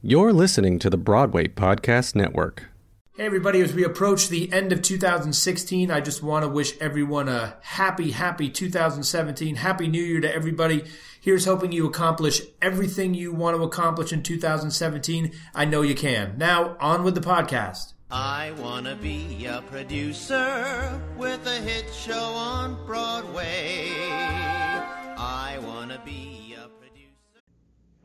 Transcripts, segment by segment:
You're listening to the Broadway Podcast Network. Hey, everybody, as we approach the end of 2016, I just want to wish everyone a happy, happy 2017. Happy New Year to everybody. Here's hoping you accomplish everything you want to accomplish in 2017. I know you can. Now, on with the podcast. I wanna be a producer with a hit show on Broadway. I wanna be a producer.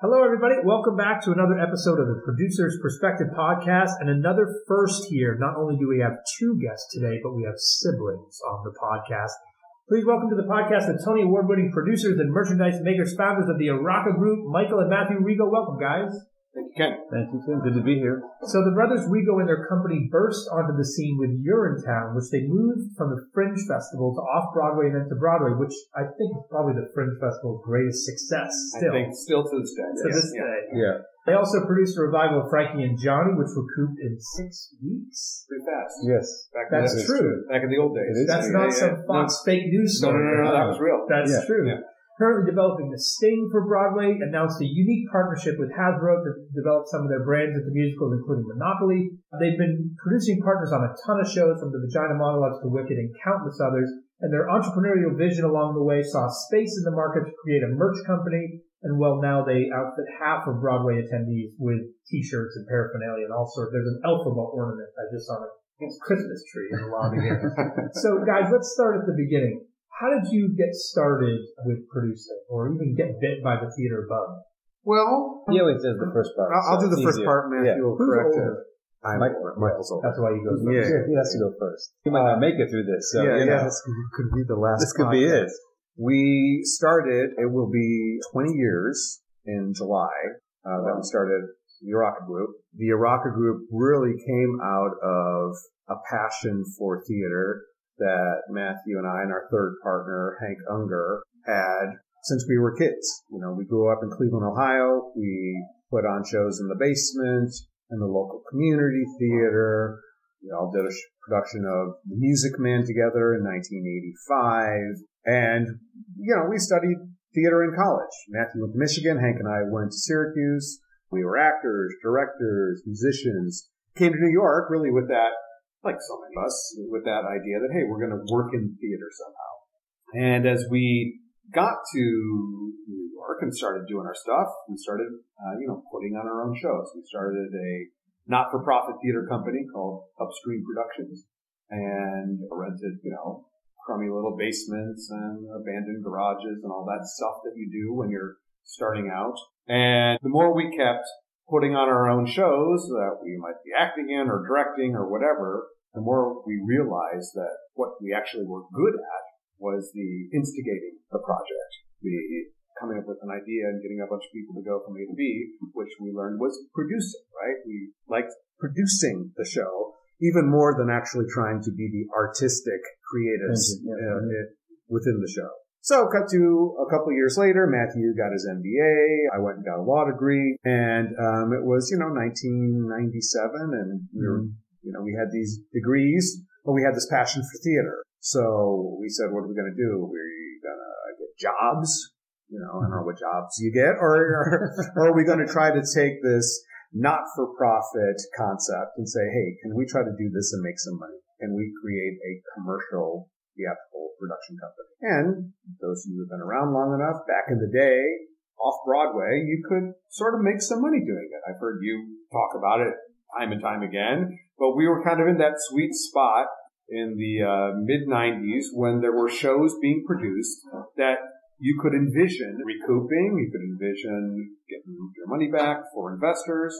Hello, everybody. Welcome back to another episode of the Producer's Perspective podcast and another first here. Not only do we have two guests today, but we have siblings on the podcast. Please welcome to the podcast the Tony Award winning producers and merchandise makers, founders of the Araca Group, Michael and Matthew Rego. Welcome, guys. Thank you, Ken. Thank you, Tim. Good to be here. So the brothers Rego and their company burst onto the scene with Urinetown, which they moved from the Fringe Festival to off Broadway and then to Broadway, which I think is probably the Fringe Festival's greatest success still. I think still to this day. to yes. this day. Yeah. They also produced a revival of Frankie and Johnny, which recouped in six weeks. Pretty fast. Yes. Back That's in the, true. Back in the old days. That's Yeah, not yeah, some yeah. Fox fake news No, story. no, no, no, that was real. That's Yeah. true. Yeah. Currently developing the Sting for Broadway, announced a unique partnership with Hasbro to develop some of their brands into musicals, including Monopoly. They've been producing partners on a ton of shows, from The Vagina Monologues to Wicked and countless others. And their entrepreneurial vision along the way saw space in the market to create a merch company. And well, now they outfit half of Broadway attendees with t-shirts and paraphernalia and all sorts. There's an alphabet ornament I just saw on a Christmas tree in the lobby here. So, guys, let's start at the beginning. How did you get started with producing, or even get bit by the theater bug? Well, He always does the first part. I'll, I'll do the first easier. part. Matthew Yeah. will Who's correct older? it. I'm Mike- older. Michael's older. That's why he goes. Yeah. Yeah, he has to go first. He might not make it through this. So, yeah, you know, yeah. This could, could be the last. this could be podcast. it. We started. It will be 20 years in July uh, that we started the Araca Group. The Araca Group really came out of a passion for theater that Matthew and I and our third partner Hank Unger had since we were kids. You know, we grew up in Cleveland, Ohio. We put on shows in the basement in the local community theater. We all did a production of The Music Man together in 1985. And, you know, we studied theater in college. Matthew went to Michigan. Hank and I went to Syracuse. We were actors, directors, musicians. Came to New York really with that, like so many of us, with that idea that, hey, we're going to work in theater somehow. And as we got to New York and started doing our stuff, we started, uh, you know, putting on our own shows. We started a not-for-profit theater company called Upstream Productions and rented, you know, crummy little basements and abandoned garages and all that stuff that you do when you're starting out. And the more we kept putting on our own shows that we might be acting in or directing or whatever, the more we realized that what we actually were good at was the instigating the project, the coming up with an idea and getting a bunch of people to go from A to B, which we learned was producing, right? We liked producing the show even more than actually trying to be the artistic creatives Yeah. uh, it- within the show. So cut to a couple of years later, Matthew got his MBA. I went and got a law degree and, um, it was, you know, 1997 and we were, you know, we had these degrees, but we had this passion for theater. So we said, what are we going to do? We're going to get jobs. You know, I don't know what jobs you get or, or, or are we going to try to take this not-for-profit concept and say, hey, can we try to do this and make some money? Can we create a commercial theatrical production company? And those of you who've been around long enough, back in the day, off Broadway, you could sort of make some money doing it. I've heard you talk about it time and time again, but we were kind of in that sweet spot in the uh, mid 90s when there were shows being produced that you could envision recouping, you could envision getting your money back for investors,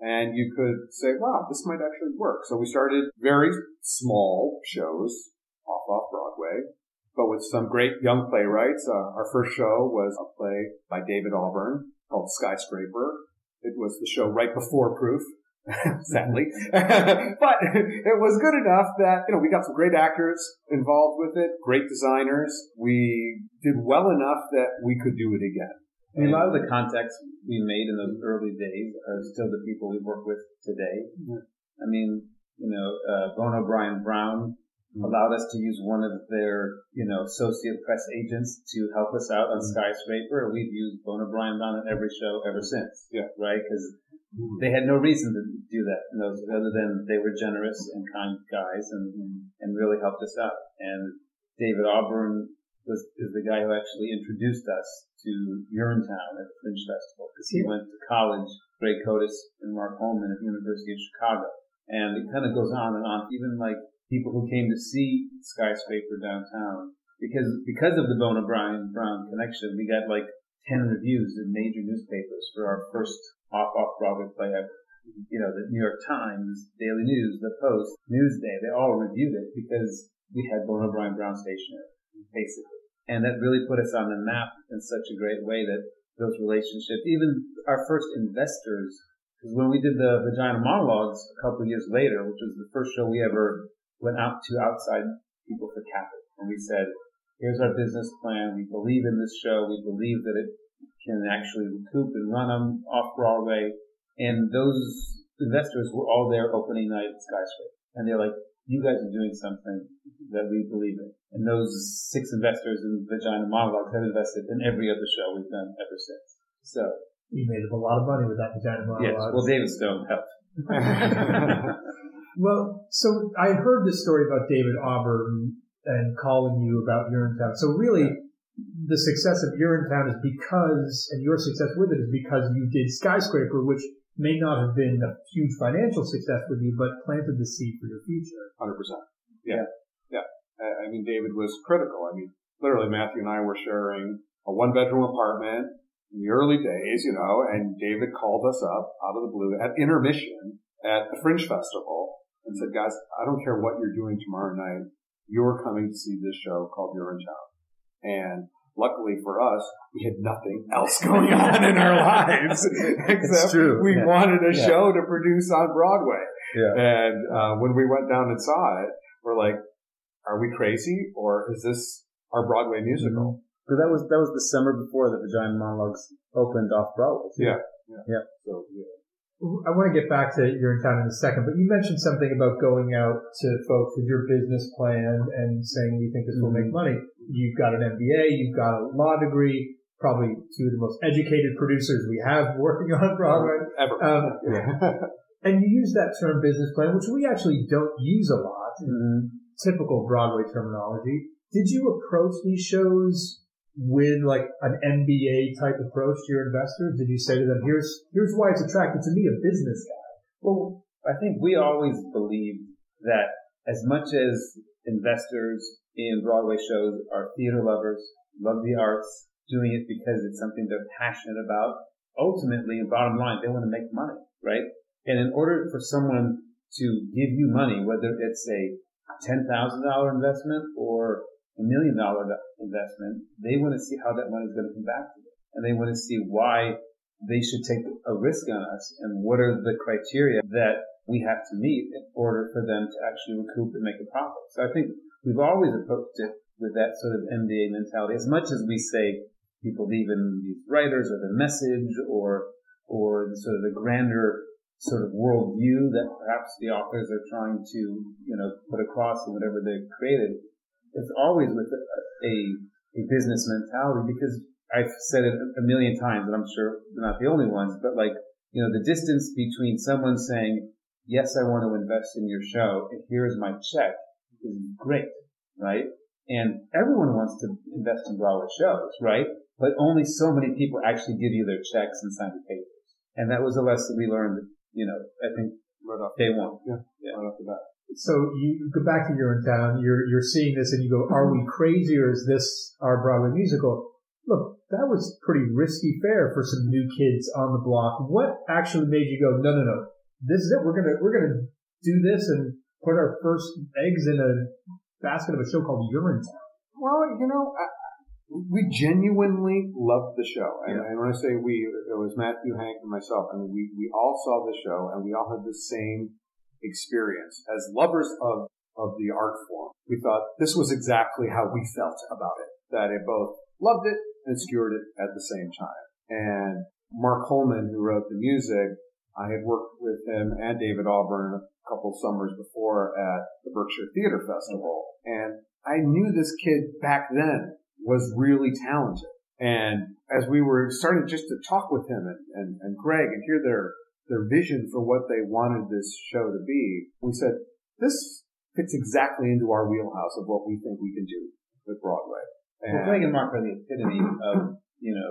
and you could say, wow, this might actually work. So we started very small shows off off Broadway, but with some great young playwrights. Uh, our first show was a play by David Auburn called Skyscraper. It was the show right before Proof. sadly. but it was good enough that, you know, we got some great actors involved with it, great designers. We did well enough that we could do it again. I mean, a lot of the contacts we made in those early days are still the people we work with today. I mean, you know, uh, Boneau/Bryan-Brown Mm-hmm. allowed us to use one of their, you know, associate press agents to help us out on mm-hmm. Skyscraper. We've used Boneau/Bryan-Brown on every show ever since. Yeah. Right? Because mm-hmm. they had no reason to do that other than they were generous and kind guys and, and really helped us out. And David Auburn was, is the guy who actually introduced us to Urinetown at the Fringe Festival because he went to college, Greg Kotis and Mark Hollmann at the University of Chicago. And it kind of goes on and on. Even like people who came to see Skyscraper downtown because, because of the Boneau/Bryan-Brown connection, we got like 10 reviews in major newspapers for our first off off Broadway play. You know, the New York Times, Daily News, The Post, Newsday, they all reviewed it because we had Boneau/Bryan-Brown stationery, basically. And that really put us on the map in such a great way that those relationships, even our first investors, because when we did the Vagina Monologues a couple years later, which was the first show we ever went out to outside people for capital, and we said, here's our business plan. We believe in this show. We believe that it can actually recoup and run them off Broadway. And those investors were all there opening night at Skyscraper. And they're like, you guys are doing something that we believe in. And those six investors in Vagina Monologues have invested in every other show we've done ever since. So, You made up a lot of money with that vagina Monologues. yes. monologue. Well, David Stone helped. Well, so I heard this story about David Auburn and calling you about Urinetown. So really, the success of Urinetown is because, and your success with it is because you did Skyscraper, which may not have been a huge financial success with you, but planted the seed for your future. Hundred percent. Yeah, yeah. I, I mean, David was critical. I mean, literally, Matthew and I were sharing a one-bedroom apartment in the early days, you know, and David called us up out of the blue at intermission at the Fringe Festival and said, "Guys, I don't care what you're doing tomorrow night. You're coming to see this show called Urinetown." And luckily for us, we had nothing else going on in our lives except we Yeah. wanted a Yeah. show to produce on Broadway. Yeah. And uh, when we went down and saw it, we're like, "Are we crazy, or is this our Broadway musical?" So that was, that was the summer before the Vagina Monologues opened off Broadway. Yeah. Yeah. So yeah. I want to get back to Urinetown in a second, but you mentioned something about going out to folks with your business plan and saying we think this will make money. You've got an MBA, you've got a law degree, probably two of the most educated producers we have working on Broadway. ever. Um, And you use that term business plan, which we actually don't use a lot Mm-hmm. typical Broadway terminology. Did you approach these shows with like an MBA type approach to your investors? Did you say to them, here's, here's why it's attractive to me, a business guy? Well, I think we always believed that as much as investors in Broadway shows are theater lovers, love the arts, doing it because it's something they're passionate about, ultimately bottom line, they want to make money, right? And in order for someone to give you money, whether it's a $10,000 investment or a million dollar investment, they want to see how that money is going to come back to them. And they want to see why they should take a risk on us and what are the criteria that we have to meet in order for them to actually recoup and make a profit. So I think we've always approached it with that sort of MBA mentality. As much as we say people believe in these writers or the message or, or the sort of the grander sort of worldview that perhaps the authors are trying to, you know, put across in whatever they've created. It's always with a, a, a business mentality because I've said it a million times and I'm sure we're not the only ones, but like, you know, the distance between someone saying, yes, I want to invest in your show and here's my check is great, right? And everyone wants to invest in Broadway shows, right? But only so many people actually give you their checks and sign the papers. And that was a lesson we learned, you know, I think right off, day one. yeah, right off the bat. So you go back to Urinetown, you're, you're seeing this and you go, are we crazy or is this our Broadway musical? Look, that was pretty risky fare for some new kids on the block. What actually made you go, no, no, no, this is it. We're going to, we're going to do this and put our first eggs in a basket of a show called Urinetown. Well, you know, I, we genuinely loved the show. And, and when I say we, it was Matthew, Hank, and myself. I mean, we, we all saw the show and we all had the same experience as lovers of, of the art form. We thought this was exactly how we felt about it, that it both loved it and skewered it at the same time. And Mark Hollmann, who wrote the music, I had worked with him and David Auburn a couple summers before at the Berkshire Theater Festival. And I knew this kid back then was really talented. And as we were starting just to talk with him and, and, and Greg and hear their, their vision for what they wanted this show to be, we said, this fits exactly into our wheelhouse of what we think we can do with Broadway. And well, Greg and Mark are the epitome of, you know,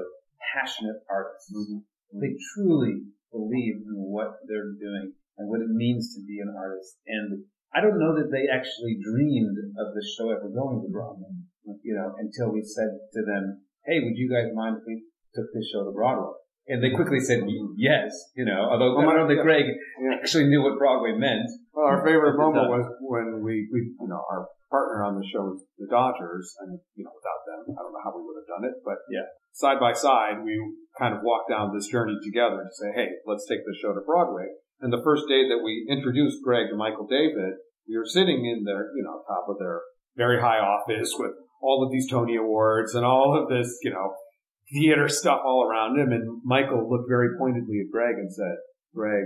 passionate artists. Mm-hmm. They truly believe in what they're doing and what it means to be an artist. And I don't know that they actually dreamed of the show ever going to Broadway, you know, until we said to them, Hey, would you guys mind if we took this show to Broadway? And they quickly said yes, you know, although well, I don't know that Greg yeah. actually knew what Broadway meant. Well, our favorite moment was when we, we, you know, our partner on the show was the Dodgers, and, you know, without them, I don't know how we would have done it, but yeah, side by side, we kind of walked down this journey together to say, hey, let's take the show to Broadway. And the first day that we introduced Greg to Michael David, we were sitting in their, you know, top of their very high office with all of these Tony Awards and all of this, you know, theater stuff all around him. And Michael looked very pointedly at Greg and said, Greg,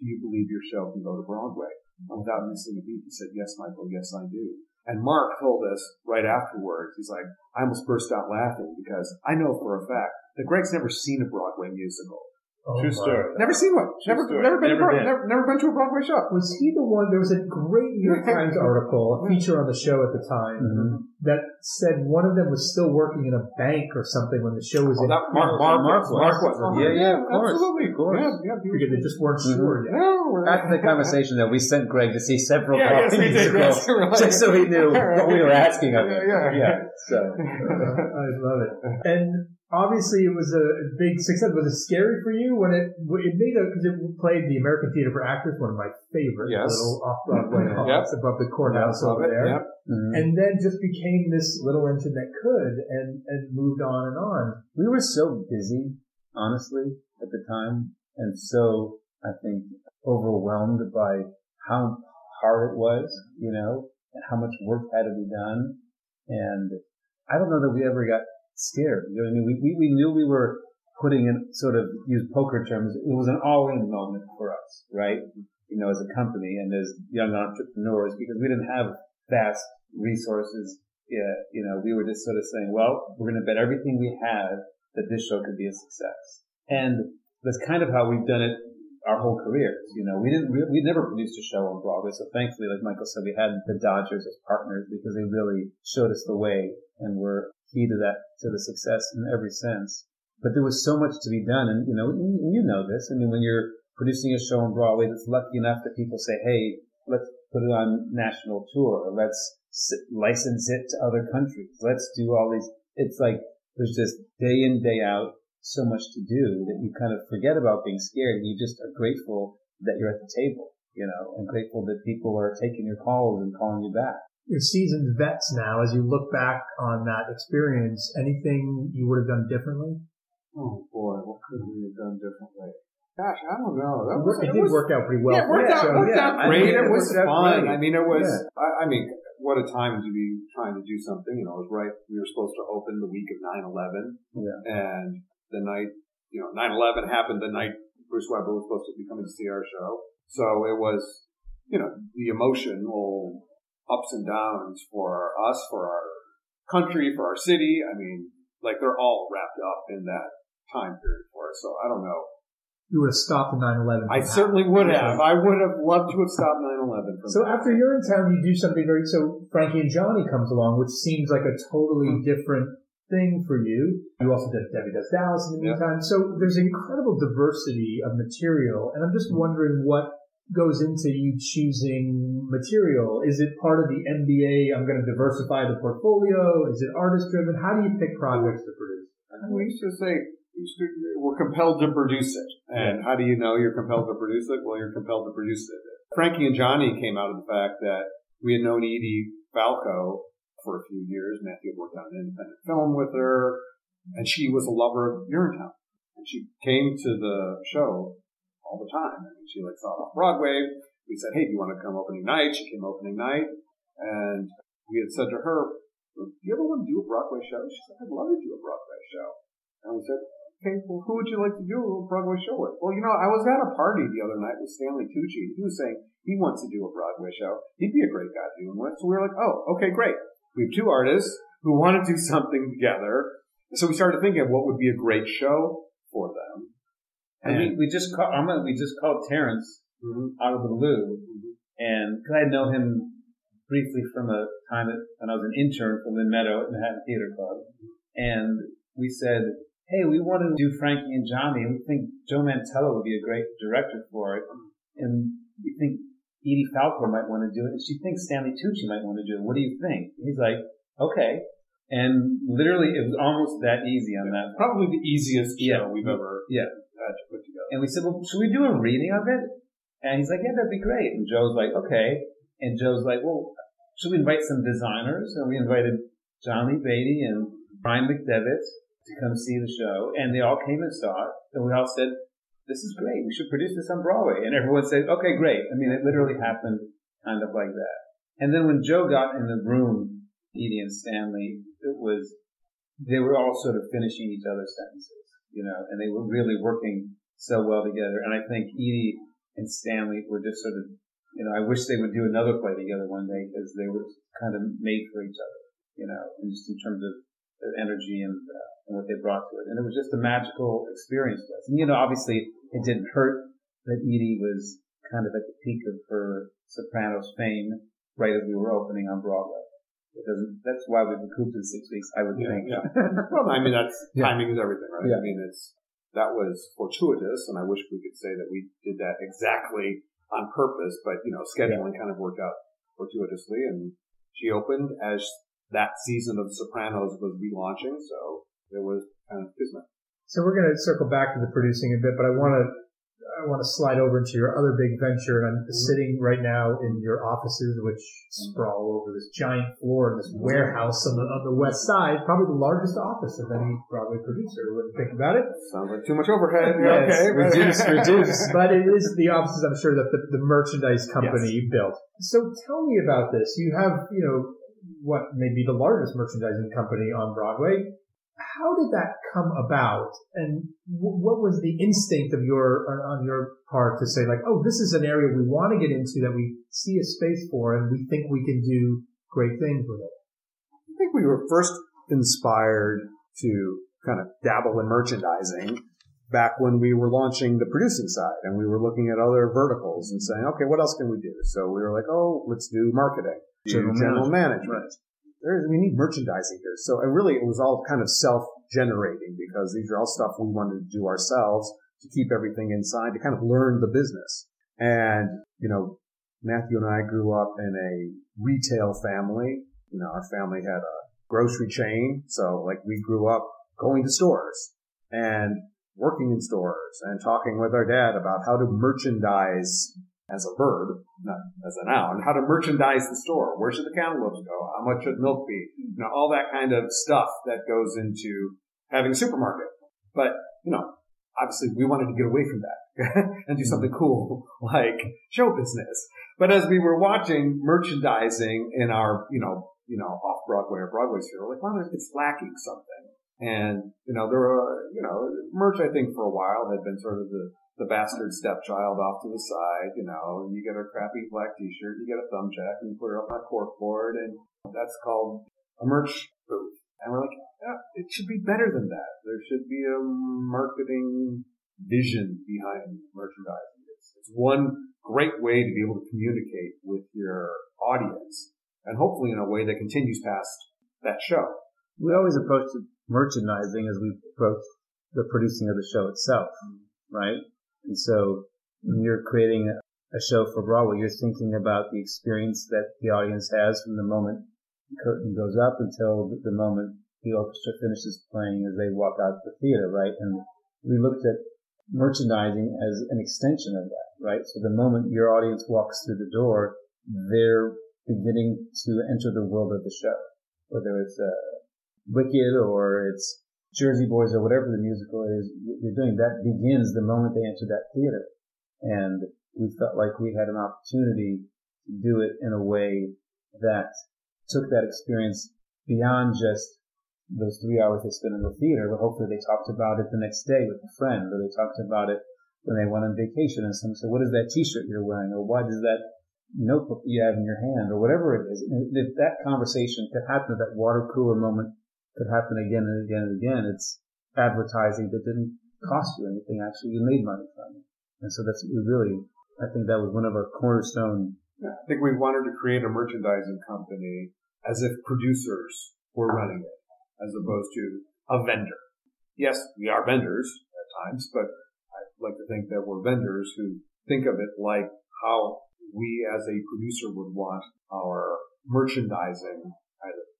do you believe your show can go to Broadway? And without missing a beat, he said, yes, Michael, yes, I do. And Mark told us right afterwards, he's like, I almost burst out laughing because I know for a fact that Greg's never seen a Broadway musical. Oh True story. Never seen one. Never, never been, never, been. Never, never, been to a Broadway show. Was he the one? There was a great New York Times article, a feature on the show at the time, mm-hmm. that said one of them was still working in a bank or something when the show was oh, in. That Mark, Mark, Mark, was. Mark was. Yeah, yeah, of course, absolutely, of course. Yeah, yeah, because they just weren't mm-hmm. sure. Yeah. After the conversation, though, we sent Greg to see several yeah, yes, musicals just so he knew what we were asking of him. Yeah, yeah. yeah so I love it. And obviously it was a big success. Was it scary for you when it it made a because it played the American Theater for Actors, one of my favorite yes. little off Broadway mm-hmm. halls yep. above the courthouse yep. over there, yep. mm-hmm. and then just became this little engine that could and and moved on and on. We were so busy, honestly, at the time, and so I think overwhelmed by how hard it was, you know, and how much work had to be done, and I don't know that we ever got scared. You know what I mean? We, we, we knew we were putting in sort of use poker terms. It was an all in moment for us, right? You know, as a company and as young entrepreneurs because we didn't have vast resources. Yeah, you know, we were just sort of saying, well, we're going to bet everything we have that this show could be a success. And that's kind of how we've done it our whole careers. You know, we didn't, re- we never produced a show on Broadway. So thankfully, like Michael said, we had the Dodgers as partners because they really showed us the way and were key to that, to the success in every sense. But there was so much to be done. And, you know, you know this. I mean, when you're producing a show on Broadway that's lucky enough that people say, Hey, let's put it on national tour. Let's license it to other countries. Let's do all these. It's like there's just day in, day out so much to do that you kind of forget about being scared. And you just are grateful that you're at the table, you know, and grateful that people are taking your calls and calling you back you're seasoned vets now. As you look back on that experience, anything you would have done differently? Oh boy, what could we have done differently? Gosh, I don't know. That was, it, it did was, work out pretty well. Yeah, it worked, out, so, worked yeah. out great. I mean, it, was fun. I mean, it was. Yeah. I, I, mean, what a time to be trying to do something. You know, it was right. We were supposed to open the week of 9/11, yeah. and the night, you know, 9/11 happened the night Bruce Weber was supposed to be coming to see our show. So it was, you know, the emotional ups and downs for us, for our country, for our city. I mean, like they're all wrapped up in that time period for us. So I don't know. You would have stopped the 9-11. I certainly would have. I would have loved to have stopped 9-11. so after Urinetown, you do something very, so Frankie and Johnny comes along, which seems like a totally mm-hmm. different thing for you. You also did Debbie Does Dallas in the meantime. Yep. So there's incredible diversity of material. And I'm just wondering what goes into you choosing material? Is it part of the MBA? I'm going to diversify the portfolio. Is it artist driven? How do you pick projects to produce? We used to say we're compelled to produce it. And how do you know you're compelled to produce it? Well, you're compelled to produce it. Frankie and Johnny came out of the fact that we had known Edie Falco for a few years. Matthew had worked on an independent film with her, and she was a lover of Urinetown. And she came to the show all the time. I mean, she like saw it off Broadway. We said, "Hey, do you want to come opening night?" She came opening night, and we had said to her, "Do you ever want to do a Broadway show?" She said, "I'd love to do a Broadway show." And we said, "Okay, well, who would you like to do a Broadway show with?" Well, you know, I was at a party the other night with Stanley Tucci, and he was saying he wants to do a Broadway show. He'd be a great guy to do it with. So we were like, "Oh, okay, great." We have two artists who want to do something together. So we started thinking of what would be a great show for them. And we, we just called, I'm gonna, we just called Terrence Mhm. out of the blue. And cause I had known him briefly from a time that, when I was an intern for Lynn Meadow at Manhattan Theater Club. And we said, Hey, we want to do Frankie and Johnny and we think Joe Mantello would be a great director for it. And we think Edie Falco might want to do it. And she thinks Stanley Tucci might want to do it. What do you think? He's like, okay. And literally it was almost that easy on that. Probably the easiest show Yeah. we've ever Yeah. had to put together. And we said, well, should we do a reading of it? And he's like, yeah, that'd be great. And Joe's like, okay. And Joe's like, well, should we invite some designers? And we invited John Lee Beatty and Brian MacDevitt to come see the show. And they all came and saw it. And we all said, this is great. We should produce this on Broadway. And everyone said, okay, great. I mean, it literally happened kind of like that. And then when Joe got in the room, Edie and Stanley, it was, they were all sort of finishing each other's sentences, you know, and they were really working so well together. And I think Edie and Stanley were just sort of, you know, I wish they would do another play together one day because they were kind of made for each other, you know, and just in terms of their energy and, uh, and what they brought to it. And it was just a magical experience for us. And, you know, obviously it didn't hurt that Edie was kind of at the peak of her Sopranos fame right as we were opening on Broadway. It doesn't, that's why we've been cooped in six weeks, I would think. Yeah. well, I mean, that's Yeah. timing is everything, right? Yeah. I mean, it's that was fortuitous, and I wish we could say that we did that exactly on purpose, but you know, scheduling kind of worked out fortuitously, and she opened as that season of Sopranos was relaunching, so it was kind of kismet. So we're going to circle back to the producing a bit, but I want to I want to slide over into your other big venture, and I'm mm-hmm. sitting right now in your offices, which mm-hmm. sprawl over this giant floor in this warehouse on the on the west side, probably the largest office of any Broadway producer. When you think about it, Sounds like too much overhead. Yes, okay, reduce, reduce. But it is the offices, I'm sure, that the, the merchandise company Yes. built. So tell me about this. You have, you know, what may be the largest merchandising company on Broadway. How did that come about? And w- what was the instinct of your, on your part to say like, oh, this is an area we want to get into that we see a space for and we think we can do great things with it? I think we were first inspired to kind of dabble in merchandising back when we were launching the producing side and we were looking at other verticals and saying, okay, what else can we do? So we were like, oh, let's do marketing, General general management. There's, we need merchandising here. So and really it was all kind of self-generating because these are all stuff we wanted to do ourselves to keep everything inside to kind of learn the business. And, you know, Matthew and I grew up in a retail family. You know, our family had a grocery chain. So like we grew up going to stores and working in stores and talking with our dad about how to merchandise as a verb, not as a noun, how to merchandise the store. Where should the cantaloupes go? How much should milk be? You know, all that kind of stuff that goes into having a supermarket. But, you know, obviously we wanted to get away from that and do something cool like show business. But as we were watching merchandising in our, you know, you know, off Broadway or Broadway sphere, we're like, wow, it's lacking something. And, you know, there were, you know, merch, I think for a while had been sort of the, the bastard stepchild off to the side, you know, you get a crappy black t-shirt, you get a thumb jack and you put it up on a corkboard and that's called a merch booth. And we're like, yeah, it should be better than that. There should be a marketing vision behind merchandising. It's, it's one great way to be able to communicate with your audience and hopefully in a way that continues past that show. we always approach merchandising as we approach the producing of the show itself, right? And so when you're creating a, show for Broadway, you're thinking about the experience that the audience has from the moment the curtain goes up until the, moment the orchestra finishes playing as they walk out of the theater, right? And we looked at merchandising as an extension of that, right? So the moment your audience walks through the door, they're beginning to enter the world of the show whether it's uh, Wicked or it's Jersey Boys or whatever the musical is you're doing, that begins the moment they enter that theater. And we felt like we had an opportunity to do it in a way that took that experience beyond just those three hours they spent in the theater, but hopefully they talked about it the next day with a friend, or they talked about it when they went on vacation and someone said, what is that t-shirt you're wearing? Or why does that notebook you have in your hand? Or whatever it is. And if that conversation could happen, at that water cooler moment could happen again and again and again, it's advertising that didn't cost you anything. Actually, you made money from it. And so that's really, I think that was one of our cornerstone. I think we wanted to create a merchandising company as if producers were running it as opposed to a vendor. Yes, we are vendors at times, but I like to think that we're vendors who think of it like how we as a producer would want our merchandising,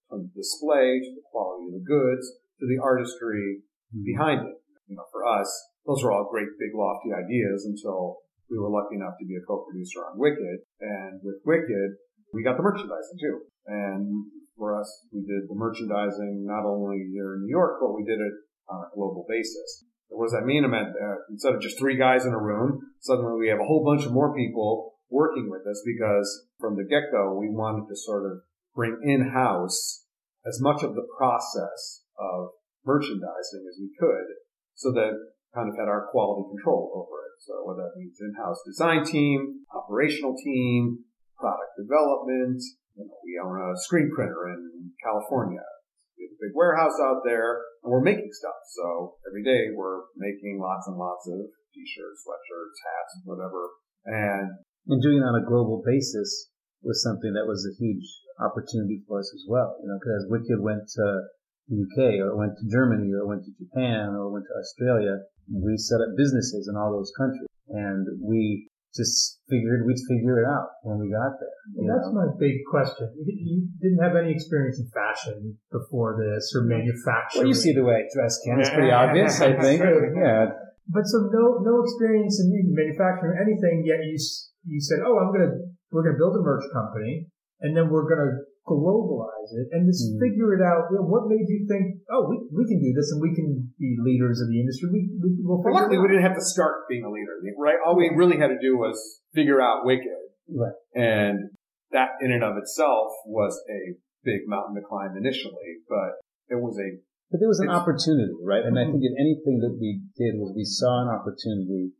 from the display to the quality of the goods to the artistry behind it. You know, for us, those are all great, big, lofty ideas until we were lucky enough to be a co-producer on Wicked. And with Wicked, we got the merchandising too. And for us, we did the merchandising not only here in New York, but we did it on a global basis. What does that mean? I meant uh, instead of just three guys in a room, suddenly we have a whole bunch of more people working with us because from the get-go, we wanted to sort of bring in-house as much of the process of merchandising as we could so that kind of had our quality control over it. So whether that means in-house design team, operational team, product development, you know, we own a screen printer in California. We have a big warehouse out there and we're making stuff. So every day we're making lots and lots of t-shirts, sweatshirts, hats, whatever. And, and doing it on a global basis was something that was a huge opportunity for us as well. You know, because Wicked went to the UK or went to Germany or went to Japan or went to Australia, we set up businesses in all those countries and we just figured we'd figure it out when we got there. Well, that's know? my big question. You didn't have any experience in fashion before this or manufacturing. Well, you see the way I dress, Ken. It's pretty obvious, I think. Yeah. But so no, no experience in manufacturing anything yet you, you said, oh, I'm going to, we're going to build a merch company and then we're going to globalize it and just mm. figure it out. You know, what made you think, oh, we, we can do this and we can be leaders of the industry? We, we, will well, luckily, we didn't have to start being a leader, right? All we really had to do was figure out Wicked. Right. And that in and of itself was a big mountain to climb initially, but it was a but there was an opportunity, right? And mm-hmm. I think in anything that we did was we saw an opportunity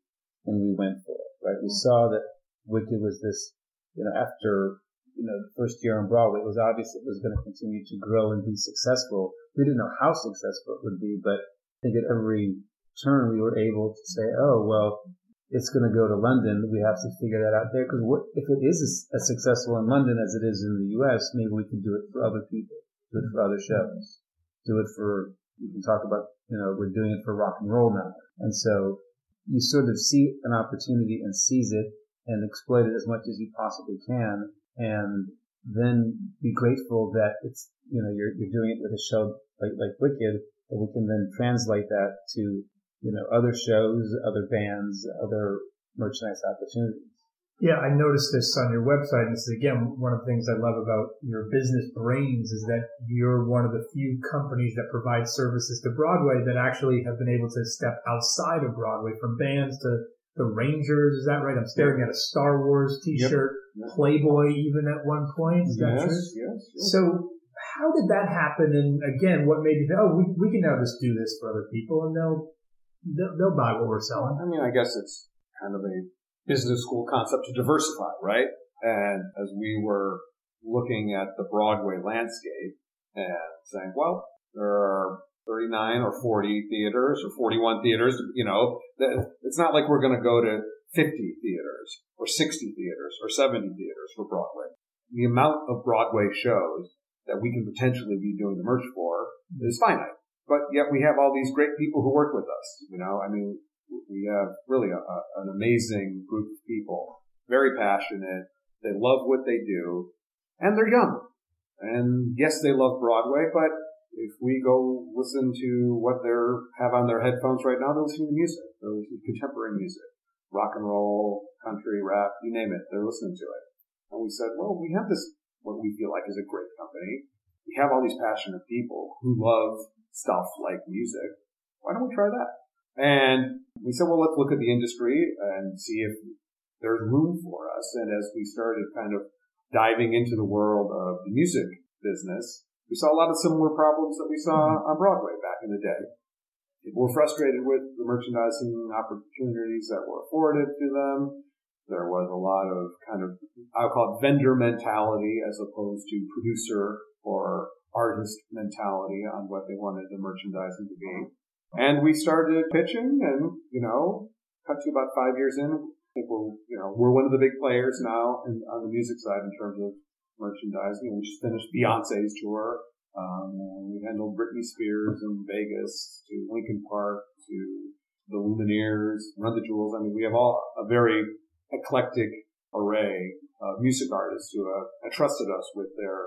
and we went for it, right? We saw that Wicked was this, you know, after you know, the first year on Broadway, it was obvious it was going to continue to grow and be successful. We didn't know how successful it would be, but I think at every turn we were able to say, oh, well, it's going to go to London. We have to figure that out there because if it is as, successful in London as it is in the U.S., maybe we can do it for other people, do it for other shows, do it for, we can talk about, you know, we're doing it for rock and roll now. And so you sort of see an opportunity and seize it and exploit it as much as you possibly can and then be grateful that it's, you know, you're, you're doing it with a show like, like Wicked, that we can then translate that to, you know, other shows, other bands, other merchandise opportunities. Yeah, I noticed this on your website. And this is again one of the things I love about your business brains is that you're one of the few companies that provide services to Broadway that actually have been able to step outside of Broadway from bands to the Rangers. Is that right? I'm staring at a Star Wars T-shirt. Yep. Playboy, even at one point. Is that yes, true? Yes, yes. So how did that happen? And again, what made you think, oh, we, we can now just do this for other people and they'll, they'll, they'll buy what we're selling? I mean, I guess it's kind of a business school concept to diversify, right? And as we were looking at the Broadway landscape and saying, well, there are 39 or 40 theaters or 41 theaters, you know, it's not like we're going to go to 50 theaters or 60 theaters or 70 theaters for Broadway. The amount of Broadway shows that we can potentially be doing the merch for is finite. But yet we have all these great people who work with us. You know, I mean, we have really a, a, an amazing group of people, very passionate. They love what they do and they're young. And yes, they love Broadway, but if we go listen to what they have on their headphones right now, they're listening to music. They're listening to contemporary music, rock and roll, country, rap, you name it. They're listening to it. And we said, well, we have this, what we feel like is a great company. We have all these passionate people who love stuff like music. Why don't we try that? And we said, well, let's look at the industry and see if there's room for us. And as we started kind of diving into the world of the music business, we saw a lot of similar problems that we saw mm-hmm. on Broadway back in the day. People were frustrated with the merchandising opportunities that were afforded to them. There was a lot of kind of, I'll call it vendor mentality as opposed to producer or artist mentality on what they wanted the merchandising to be. And we started pitching and, you know, cut to about five years in. I think we're, you know, we're one of the big players now in, on the music side in terms of merchandising. We just finished Beyonce's tour. Um, we handled Britney Spears in Vegas to Linkin Park to the Lumineers, Run the Jewels. I mean, we have all a very eclectic array of music artists who have entrusted us with their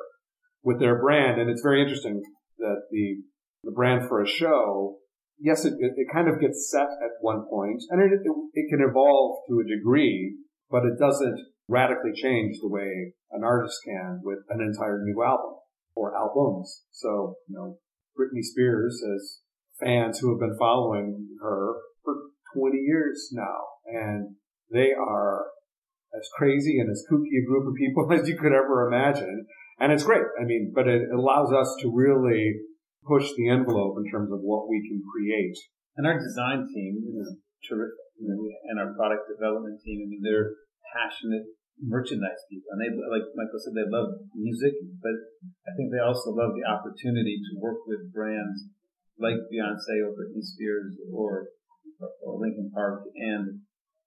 with their brand, and it's very interesting that the the brand for a show, yes, it, it, kind of gets set at one point, and it, it it can evolve to a degree, but it doesn't radically change the way an artist can with an entire new album or albums. So, you know, Britney Spears has fans who have been following her for 20 years now, and they are as crazy and as kooky a group of people as you could ever imagine. And it's great. I mean, but it allows us to really push the envelope in terms of what we can create. And our design team is terrific. And our product development team, I mean, they're passionate merchandise people. And they, like Michael said, they love music, but I think they also love the opportunity to work with brands like Beyonce or Britney Spears or, or Park and,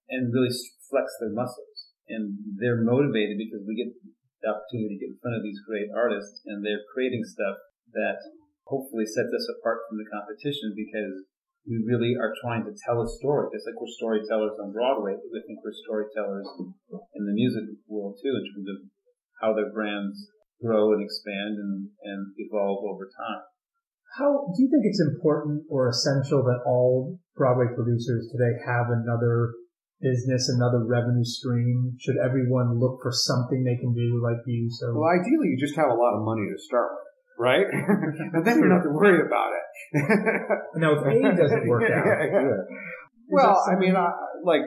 and really flex their muscles. And they're motivated because we get the opportunity to get in front of these great artists and they're creating stuff that hopefully sets us apart from the competition because we really are trying to tell a story, just like we're storytellers on Broadway. I think we're storytellers in the music world too, in terms of how their brands grow and expand and, and evolve over time. How do you think it's important or essential that all Broadway producers today have another business, another revenue stream? Should everyone look for something they can do like you? So, well, ideally, you just have a lot of money to start with, right? and then you don't have to worry about it. now, if A doesn't work out, yeah, yeah. well, I mean, I, uh, like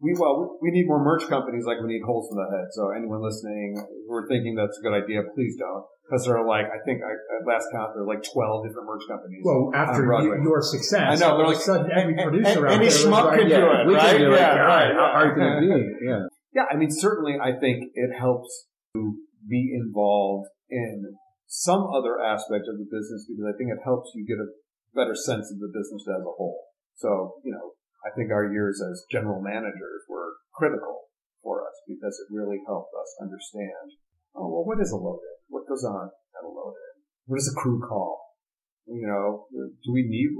we well we need more merch companies like we need holes in the head. So anyone listening who are thinking that's a good idea, please don't. Because there are like, I think I, at last count, there are like 12 different merch companies. Well, after you, your success, I know, all like, of a sudden every producer out any there schmuck like, can yeah, do it, we right? can do. Yeah, right. How hard can it be? Yeah. Yeah, I mean, certainly I think it helps to be involved in some other aspect of the business because I think it helps you get a better sense of the business as a whole. So, you know, I think our years as general managers were critical for us because it really helped us understand, oh, well, what is a load-in? What goes on at a load-in? What does a crew call? You know, do we need,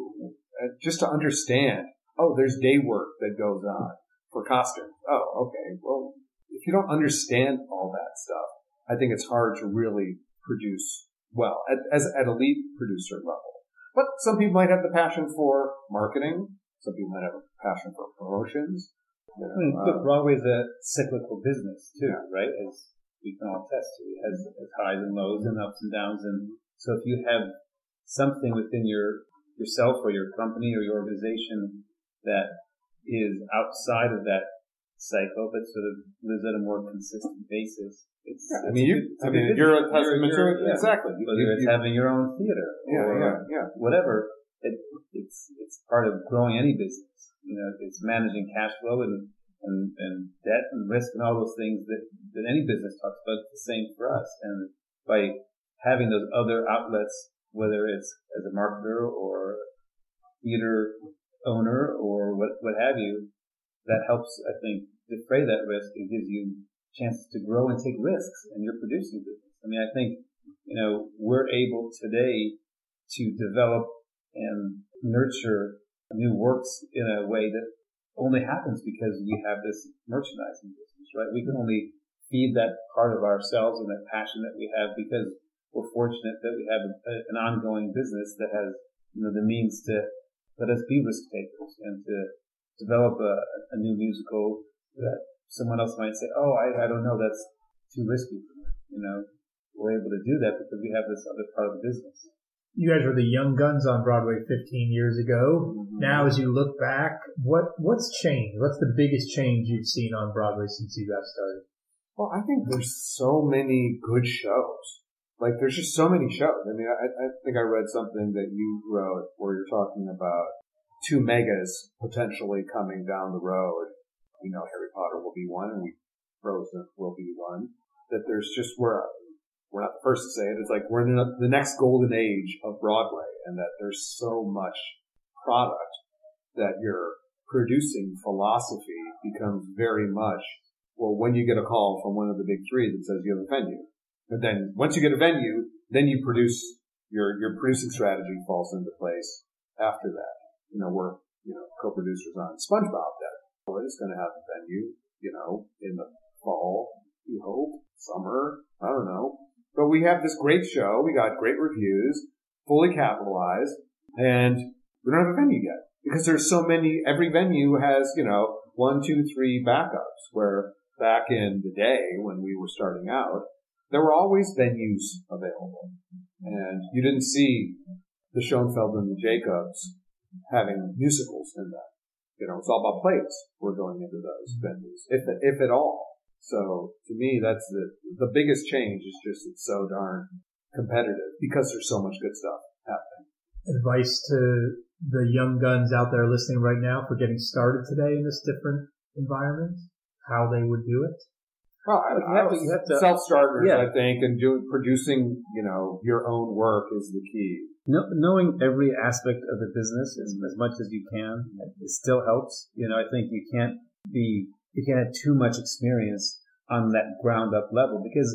just to understand, oh, there's day work that goes on for costumes. Oh, okay. Well, if you don't understand all that stuff, I think it's hard to really produce well at, as at elite producer level. But some people might have the passion for marketing. Some people might have a passion for promotions. You know, I mean, uh, look, Broadway's a cyclical business too, right? As we can all attest to, it has, has highs and lows and ups and downs. And so if you have something within your yourself or your company or your organization that is outside of that cycle, but sort of lives at a more consistent basis. It's, I it's mean, you, good, I mean, you're a testament yeah. Exactly. Whether you- it's you- having your own theater yeah, or yeah, yeah. whatever, it, it's it's part of growing any business. You know, it's managing cash flow and and, and debt and risk and all those things that, that any business talks about. It's the same for us. And by having those other outlets, whether it's as a marketer or theater owner or what what have you, that helps I think defray that risk and gives you chances to grow and take risks in your producing business. I mean, I think you know we're able today to develop and nurture new works in a way that only happens because we have this merchandising business, right? We can only feed that part of ourselves and that passion that we have because we're fortunate that we have a, an ongoing business that has, you know, the means to let us be risk takers and to develop a, a new musical that someone else might say, oh, I, I don't know, that's too risky for me, you know, we're able to do that because we have this other part of the business. You guys were the young guns on Broadway 15 years ago. Mm-hmm. Now, as you look back, what what's changed? What's the biggest change you've seen on Broadway since you got started? Well, I think there's so many good shows. Like, there's just so many shows. I mean, I, I think I read something that you wrote where you're talking about two megas potentially coming down the road. We know Harry Potter will be one, and we Frozen will be one. That there's just we're we're not the first to say it. It's like we're in the next golden age of Broadway, and that there's so much product that your producing philosophy becomes very much well when you get a call from one of the big three that says you have a venue. But then once you get a venue, then you produce your your producing strategy falls into place after that. You know, we're you know co-producers on SpongeBob that oh, is going to have a venue. You know, in the fall, we hope summer. I don't know, but we have this great show. We got great reviews, fully capitalized, and we don't have a venue yet because there's so many. Every venue has you know one, two, three backups. Where back in the day when we were starting out, there were always venues available. And you didn't see the Schoenfeld and the Jacobs having musicals in them. You know, it's all about plays. We're going into those mm-hmm. venues, if, if at all. So to me, that's the, the biggest change is just it's so darn competitive because there's so much good stuff happening. Advice to the young guns out there listening right now for getting started today in this different environment, how they would do it. Well, I, you have to- you have to- self-starters, Yeah. I think, and doing, producing, you know, your own work is the key. Know, knowing every aspect of the business as, as much as you can, it still helps. You know, I think you can't be, you can't have too much experience on that ground up level because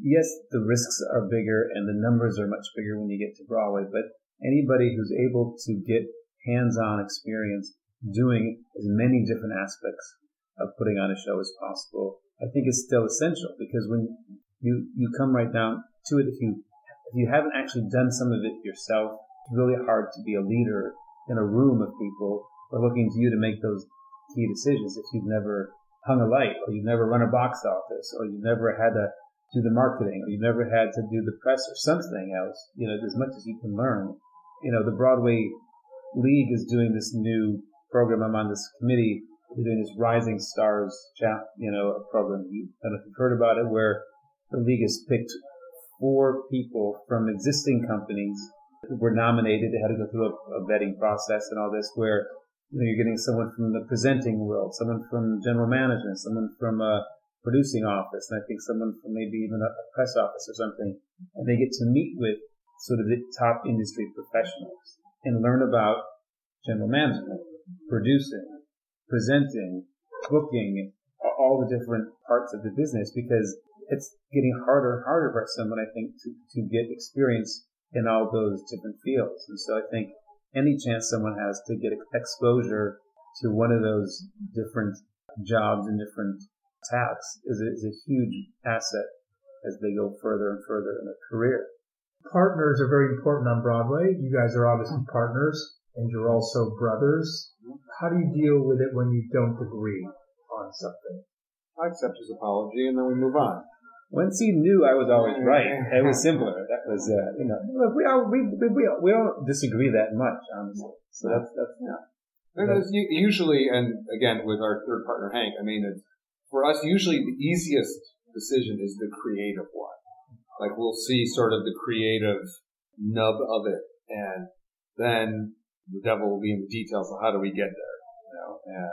yes, the risks are bigger and the numbers are much bigger when you get to Broadway, but anybody who's able to get hands-on experience doing as many different aspects of putting on a show as possible, I think is still essential because when you, you come right down to it, if you if you haven't actually done some of it yourself, it's really hard to be a leader in a room of people who are looking to you to make those key decisions if you've never hung a light or you've never run a box office or you've never had to do the marketing or you've never had to do the press or something else, you know, as much as you can learn. You know, the Broadway League is doing this new program. I'm on this committee. They're doing this Rising Stars you know, program. I don't know if you've heard about it, where the league has picked four people from existing companies were nominated. They had to go through a, a vetting process and all this where you know, you're getting someone from the presenting world, someone from general management, someone from a producing office, and I think someone from maybe even a, a press office or something. And they get to meet with sort of the top industry professionals and learn about general management, producing, presenting, booking, all the different parts of the business because it's getting harder and harder for someone, I think, to, to get experience in all those different fields. And so I think any chance someone has to get exposure to one of those different jobs and different tasks is a, is a huge asset as they go further and further in their career. Partners are very important on Broadway. You guys are obviously partners and you're also brothers. How do you deal with it when you don't agree on something? I accept his apology and then we move on. Once he knew I was always right, it was simpler. That was, uh, you know, look, we all, we, we, we, we don't disagree that much, honestly. So that's, that's, yeah. And u- usually, and again, with our third partner, Hank, I mean, it's, for us, usually the easiest decision is the creative one. Like we'll see sort of the creative nub of it and then the devil will be in the details of how do we get there, you know, and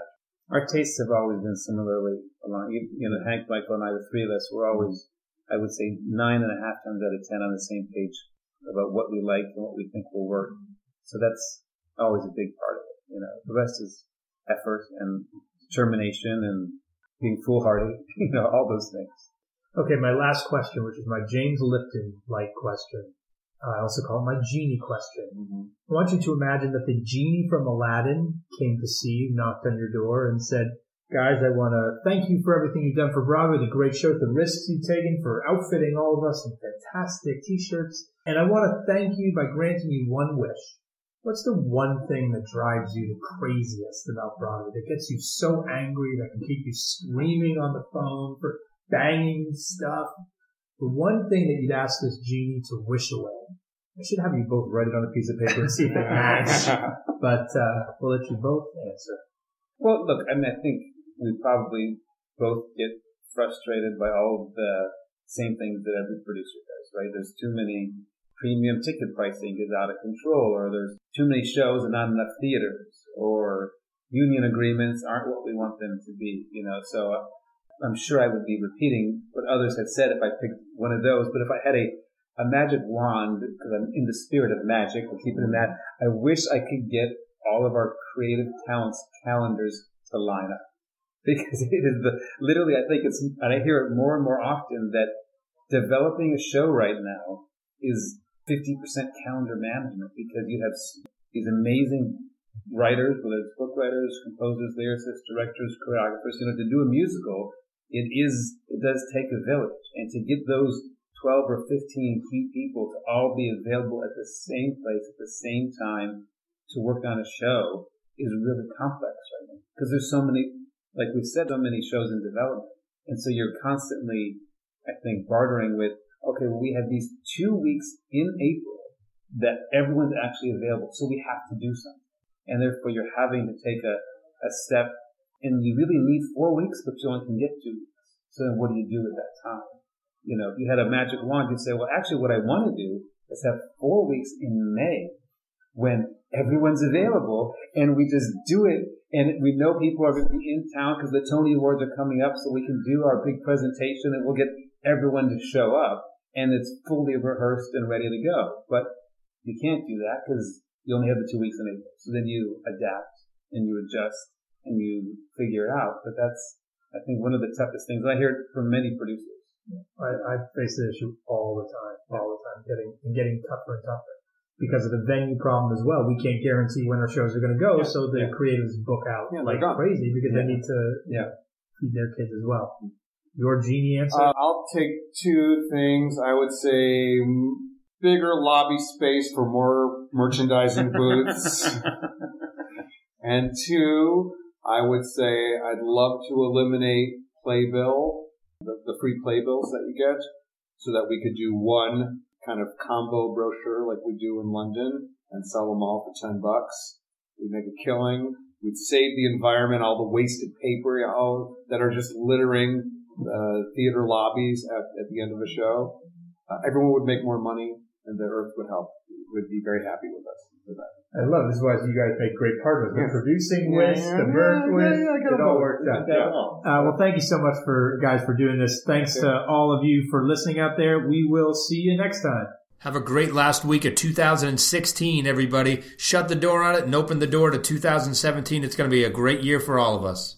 Our tastes have always been similarly along. You you know, Hank, Michael, and I, the three of us, were always, I would say, nine and a half times out of ten on the same page about what we like and what we think will work. So that's always a big part of it. You know, the rest is effort and determination and being foolhardy. You know, all those things. Okay, my last question, which is my James Lipton like question. Uh, I also call it my genie question. I want you to imagine that the genie from Aladdin came to see you, knocked on your door, and said, "Guys, I want to thank you for everything you've done for Broadway, the great shows, the risks you've taken, for outfitting all of us in fantastic T-shirts, and I want to thank you by granting you one wish." What's the one thing that drives you the craziest about Broadway that gets you so angry that can keep you screaming on the phone for banging stuff? the one thing that you'd ask this genie to wish away. I should have you both write it on a piece of paper and see if it matches. but uh, we'll let you both answer. Well, look, I mean, I think we probably both get frustrated by all of the same things that every producer does, right? There's too many premium ticket pricing is out of control, or there's too many shows and not enough theaters, or union agreements aren't what we want them to be, you know. So uh, I'm sure I would be repeating what others have said if I picked one of those. But if I had a, a magic wand, because I'm in the spirit of magic, we'll keep it in that, I wish I could get all of our creative talents calendars to line up. Because it is the, literally, I think it's, and I hear it more and more often that developing a show right now is 50% calendar management because you have these amazing writers, whether it's book writers, composers, lyricists, directors, choreographers, you know, to do a musical, it is, it does take a village. And to get those 12 or 15 key people to all be available at the same place at the same time to work on a show is really complex right now. Because there's so many, like we've said, so many shows in development. And so you're constantly, I think, bartering with okay, well, we have these two weeks in April that everyone's actually available. So we have to do something. And therefore you're having to take a, a step and you really need four weeks, but you only can get two weeks. So then what do you do at that time? You know, if you had a magic wand, you'd say, well, actually what I want to do is have four weeks in May when everyone's available and we just do it and we know people are going to be in town because the Tony Awards are coming up so we can do our big presentation and we'll get everyone to show up and it's fully rehearsed and ready to go. But you can't do that because you only have the two weeks in April. So then you adapt and you adjust and you figure it out. But that's, I think, one of the toughest things. I hear it from many producers. I, I face the issue all the time, all the time, getting and getting tougher and tougher because of the venue problem as well. We can't guarantee when our shows are going to go, yeah. so the yeah. creatives book out yeah, like crazy because they need to yeah. feed their kids as well. Your genie answer? Uh, I'll take two things. I would say bigger lobby space for more merchandising booths. and two, I would say I'd love to eliminate playbill, the, the free playbills that you get, so that we could do one kind of combo brochure like we do in London and sell them all for 10 bucks. We'd make a killing. We'd save the environment, all the wasted paper all that are just littering uh, theater lobbies at, at the end of a show, uh, everyone would make more money and the earth would help, would be very happy with us for that. I love this. Is why you guys make great partners. The producing with, the merch with, it all worked out. Uh, well, thank you so much for guys for doing this. Thanks to all of you for listening out there. We will see you next time. Have a great last week of 2016, everybody. Shut the door on it and open the door to 2017. It's going to be a great year for all of us.